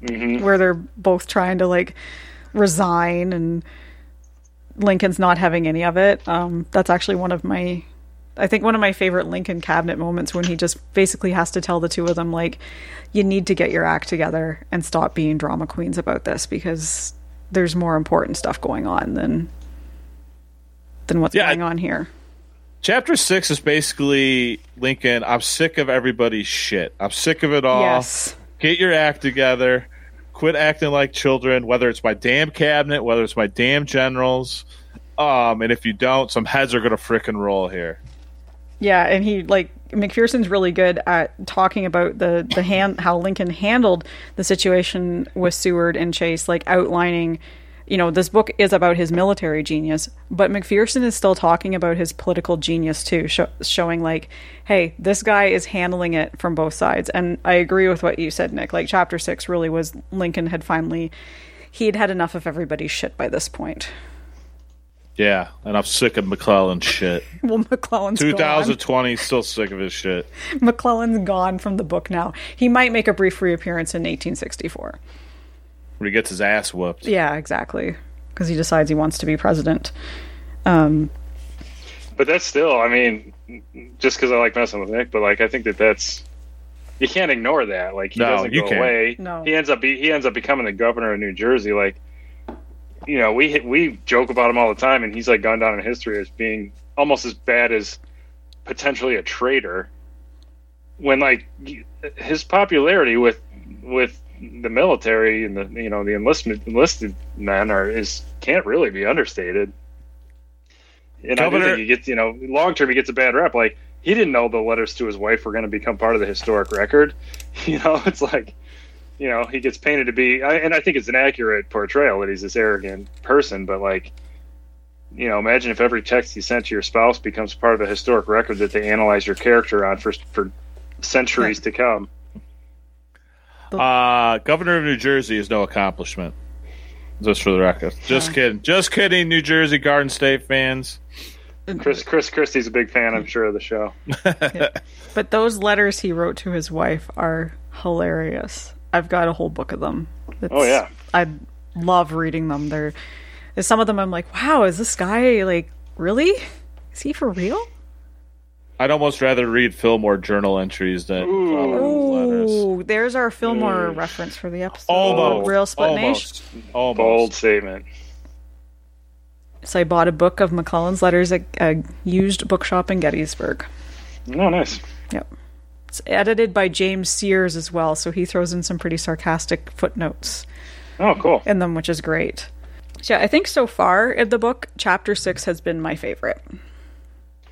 hmm where they're both trying to like resign and Lincoln's not having any of it. Um, that's actually one of my, I think one of my favorite Lincoln cabinet moments when he just basically has to tell the two of them like, you need to get your act together and stop being drama queens about this because there's more important stuff going on than than what's Yeah, I- going on here. Chapter six is basically Lincoln. I'm sick of everybody's shit. I'm sick of it all. Yes. Get your act together. Quit acting like children. Whether it's my damn cabinet, whether it's my damn generals, um, and if you don't, some heads are gonna frickin' roll here. Yeah, and he like McPherson's really good at talking about the the hand how Lincoln handled the situation with Seward and Chase, like outlining. You know, this book is about his military genius, but McPherson is still talking about his political genius too, sho- showing like, hey, this guy is handling it from both sides. And I agree with what you said, Nick. Like chapter six really was Lincoln had finally he'd had enough of everybody's shit by this point. Yeah, and I'm sick of McClellan's shit. [laughs] Well, McClellan's gone. 2020, still sick of his shit. [laughs] McClellan's gone from the book now. He might make a brief reappearance in 1864. When he gets his ass whooped. Yeah, exactly. Because he decides he wants to be president. Um, But that's still, I mean, just because I like messing with Nick, but like I think that that's you can't ignore that. Like he No, doesn't you go can't. away. No. He ends up be, he ends up becoming the governor of New Jersey. Like you know, we we joke about him all the time, and he's like gone down in history as being almost as bad as potentially a traitor. When like his popularity with with the military and the you know the enlistment enlisted men are is can't really be understated. And I do think he gets you know long term he gets a bad rap. Like he didn't know the letters to his wife were going to become part of the historic record. [laughs] You know, it's like you know he gets painted to be, I- and I think it's an accurate portrayal that he's this arrogant person. But like, you know, imagine if every text you sent to your spouse becomes part of a historic record that they analyze your character on for for centuries to come. Uh, governor of New Jersey is no accomplishment. Just for the record. Just kidding. Just kidding, New Jersey Garden State fans. Chris Chris Christie's a big fan, I'm sure, of the show. [laughs] but those letters he wrote to his wife are hilarious. I've got a whole book of them. It's, Oh, yeah. I love reading them. They're some of them. I'm like, wow, is this guy like really? Is he for real? I'd almost rather read Fillmore journal entries than Fillmore letters. Ooh, there's our Fillmore reference for the episode. Almost. Rail Split Nation. almost. Almost. Bold statement. So I bought a book of McClellan's letters at a used bookshop in Gettysburg. Oh, nice. Yep. It's edited by James Sears as well, so he throws in some pretty sarcastic footnotes Oh, cool. in them, which is great. So yeah, I think so far in the book, chapter six has been my favorite.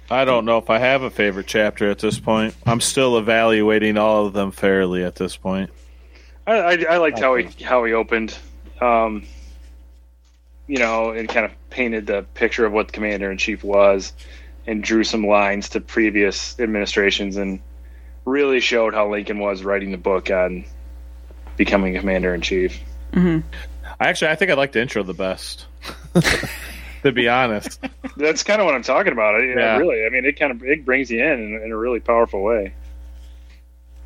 I don't know if I have a favorite chapter at this point. I'm still evaluating all of them fairly at this point. I, I, I liked how he how he opened, um, you know, and kind of painted the picture of what the commander in chief was, and drew some lines to previous administrations, and really showed how Lincoln was writing the book on becoming commander in chief. Actually, I think I like the intro the best. [laughs] to be honest. [laughs] That's kind of what I'm talking about. It, Yeah. Really, I mean, it kind of it brings you in in, in a really powerful way.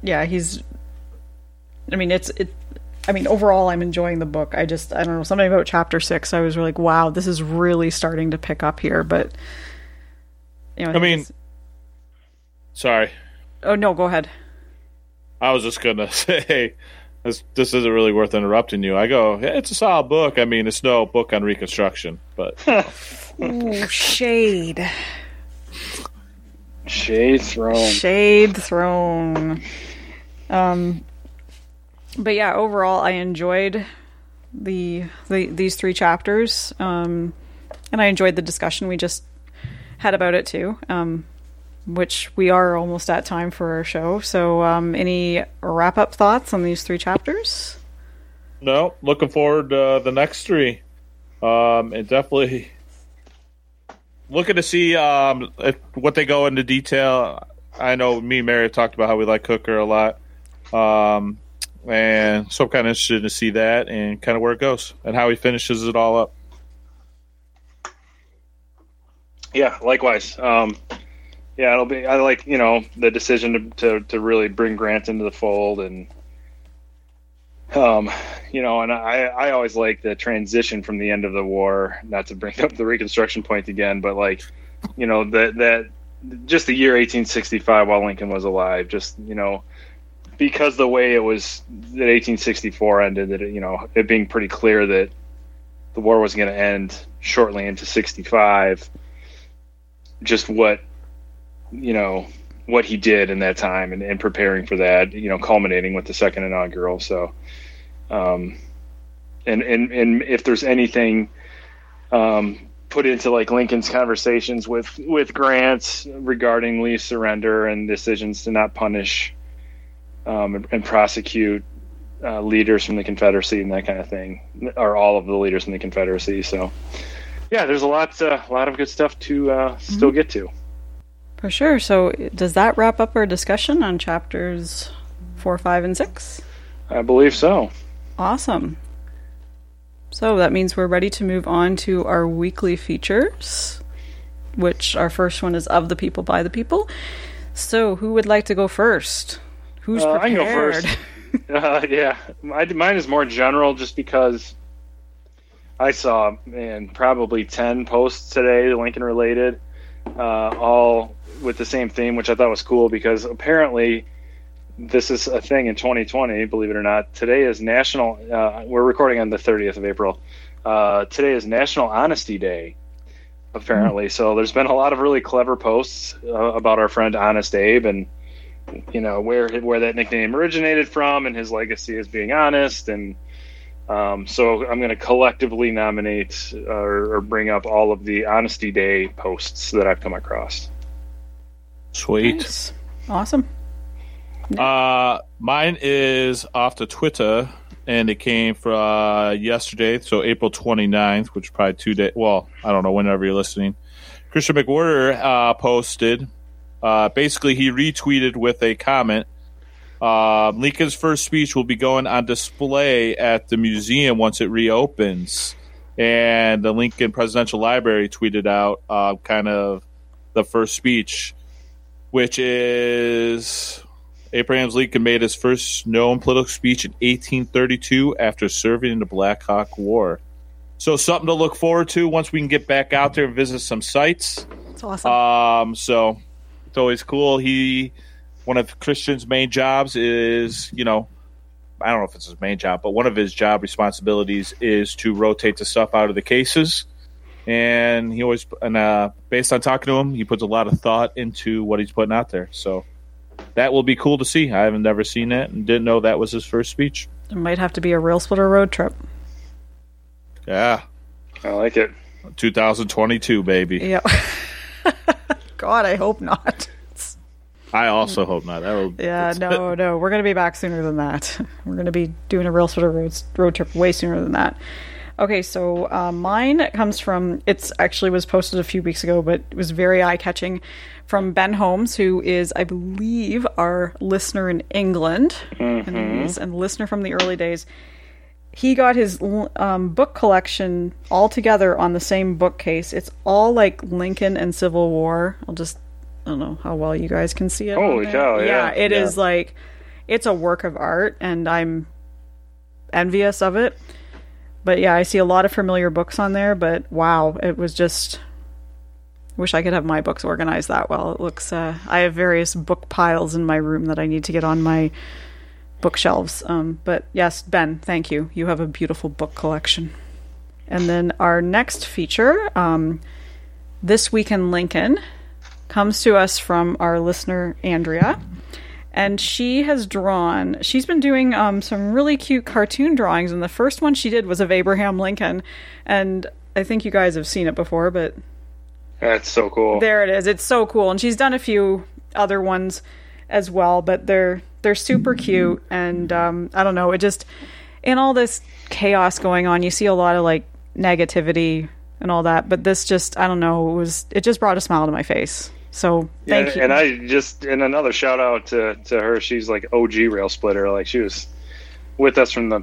Yeah, he's. I mean, it's it. I mean, overall, I'm enjoying the book. I just, I don't know, something about chapter six. I was really like, wow, this is really starting to pick up here. But, you know, I mean- Sorry. oh no, go ahead. I was just gonna [laughs] say this this isn't really worth interrupting you. I go, yeah, it's a solid book. I mean, it's no book on Reconstruction, but [laughs] Ooh, shade, Shade thrown. shade thrown. Um, but yeah, overall, I enjoyed the, the these three chapters. Um, and I enjoyed the discussion we just had about it too. Um, which we are almost at time for our show. So, um, any wrap up thoughts on these three chapters? no, looking forward to uh, the next three. Um, and definitely looking to see um, if, what they go into detail. I know me and Mary have talked about how we like Hooker a lot. Um, and so I'm kind of interested to see that and kind of where it goes and how he finishes it all up. Yeah, likewise. Um, yeah, it'll be. I like you know the decision to, to to really bring Grant into the fold, and um, you know, and I I always like the transition from the end of the war. Not to bring [laughs] up the Reconstruction point again, but like you know that that just the year 1865 while Lincoln was alive, just you know. Because the way it was that 1864 ended, that it, you know it being pretty clear that the war was going to end shortly into 65 just what you know what he did in that time and, and preparing for that you know culminating with the second inaugural. So um and and and if there's anything um put into like lincoln's conversations with with grant regarding lee's surrender and decisions to not punish um and, and prosecute uh, leaders from the confederacy and that kind of thing or all of the leaders from the confederacy. So yeah there's a lot uh, a lot of good stuff to uh, still get to For sure. So, does that wrap up our discussion on chapters four, five, and six? I believe so. Awesome. So that means we're ready to move on to our weekly features, which our first one is of the people by the people. So who would like to go first? Who's Uh, I prepared? can go first. [laughs] Uh, yeah, I, mine is more general, just because I saw man probably ten posts today, Lincoln related, uh, all with the same theme, which I thought was cool because apparently this is a thing in 2020. Believe it or not, today is National. Uh, we're recording on the 30th of April. Uh, today is National Honesty Day. Apparently, so there's been a lot of really clever posts uh, about our friend Honest Abe and you know where where that nickname originated from and his legacy as being honest and um, so I'm going to collectively nominate or, or bring up all of the Honesty Day posts that I've come across. Sweet. Nice. Awesome. Uh, mine is off the Twitter, and it came from uh, yesterday, so April 29th, which is probably two days. Well, I don't know whenever you're listening. Christian McWhorter uh, posted. Uh, basically, he retweeted with a comment. Uh, Lincoln's first speech will be going on display at the museum once it reopens. And the Lincoln Presidential Library tweeted out uh, kind of the first speech, which is Abraham Lincoln made his first known political speech in 1832 after serving in the Black Hawk War. So something to look forward to once we can get back out there and visit some sites. It's awesome. Um, so it's always cool. He one of Christian's main jobs is, you know, I don't know if it's his main job, but one of his job responsibilities is to rotate the stuff out of the cases. And he always, and uh, based on talking to him, he puts a lot of thought into what he's putting out there. So that will be cool to see. I haven't never seen that and didn't know that was his first speech. it might have to be a rail splitter road trip. Yeah, I like it. 2022, baby. Yeah. [laughs] God, I hope not. I also hope not. That will, Yeah, no, no. We're going to be back sooner than that. We're going to be doing a real sort of road, road trip way sooner than that. Okay, so uh, mine comes from, it's actually was posted a few weeks ago, but it was very eye catching from Ben Holmes, who is, I believe, our listener in England and, he's a listener from the early days. He got his um, book collection all together on the same bookcase. It's all like Lincoln and Civil War. I'll just I don't know how well you guys can see it. Holy cow, yeah, it is yeah. like it's a work of art, and I'm envious of it. But yeah, I see a lot of familiar books on there. But wow, it was just. Wish I could have my books organized that well. It looks. Uh, I have various book piles in my room that I need to get on my bookshelves. Um, but yes, Ben, thank you. You have a beautiful book collection. And then our next feature, um, this week in Lincoln, comes to us from our listener Andrea, and she has drawn. She's been doing um, some really cute cartoon drawings, and the first one she did was of Abraham Lincoln, and I think you guys have seen it before, but That's so cool. there it is. It's so cool, and she's done a few other ones as well, but they're they're super cute, and um, I don't know. It just in all this chaos going on, you see a lot of like negativity and all that, but this just I don't know. It was it just brought a smile to my face. So thank and, you. and I just and another shout out to, to her. She's like OG rail splitter. Like she was with us from the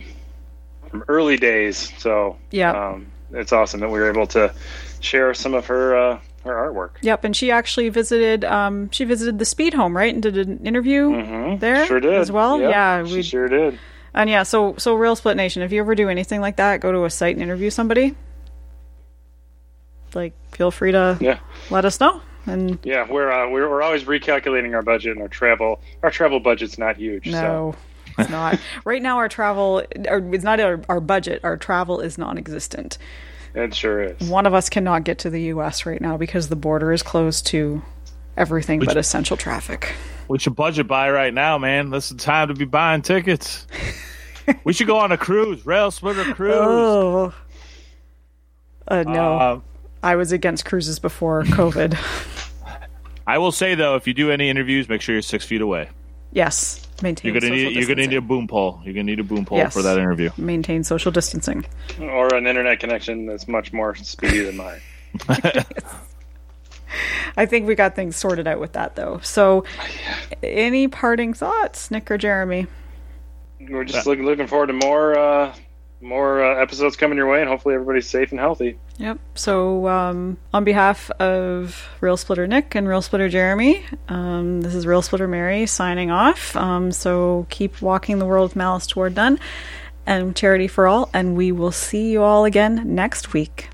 from early days. So Yeah. um, it's awesome that we were able to share some of her uh, her artwork. Yep, and she actually visited. Um, she visited the Speed Home, right, and did an interview there Mm-hmm. Sure did as well. Yep, yeah, we sure did. and yeah. So so Rail Split Nation, if you ever do anything like that, go to a site and interview somebody. Like, feel free to Yeah. let us know. And Yeah, we're uh, we're, we're always recalculating our budget and our travel. Our travel budget's not huge. no, it's not. [laughs] right now, our travel, or it's not our, our budget. Our travel is non-existent. It sure is. One of us cannot get to the U.S. right now because the border is closed to everything but essential traffic. We should budget buy right now, man. This is the time to be buying tickets. we should go on a cruise, rail splitter cruise. Oh. Uh, no, Uh, I was against cruises before COVID. [laughs] I will say though, if you do any interviews, make sure you're six feet away. yes, maintain. You're gonna social need you're gonna need a distancing. boom pole. You're gonna need a boom pole Yes. for that interview. maintain social distancing. Or an internet connection that's much more speedy than mine. [laughs] I think we got things sorted out with that though. So, any parting thoughts, Nick or Jeremy? We're just looking looking forward to more uh, more uh, episodes coming your way, and hopefully everybody's safe and healthy. Yep. So, um, on behalf of Railsplitter Nick and Railsplitter Jeremy, um, this is Railsplitter Mary signing off. Um, so, keep walking the world with malice toward none and charity for all, and we will see you all again next week.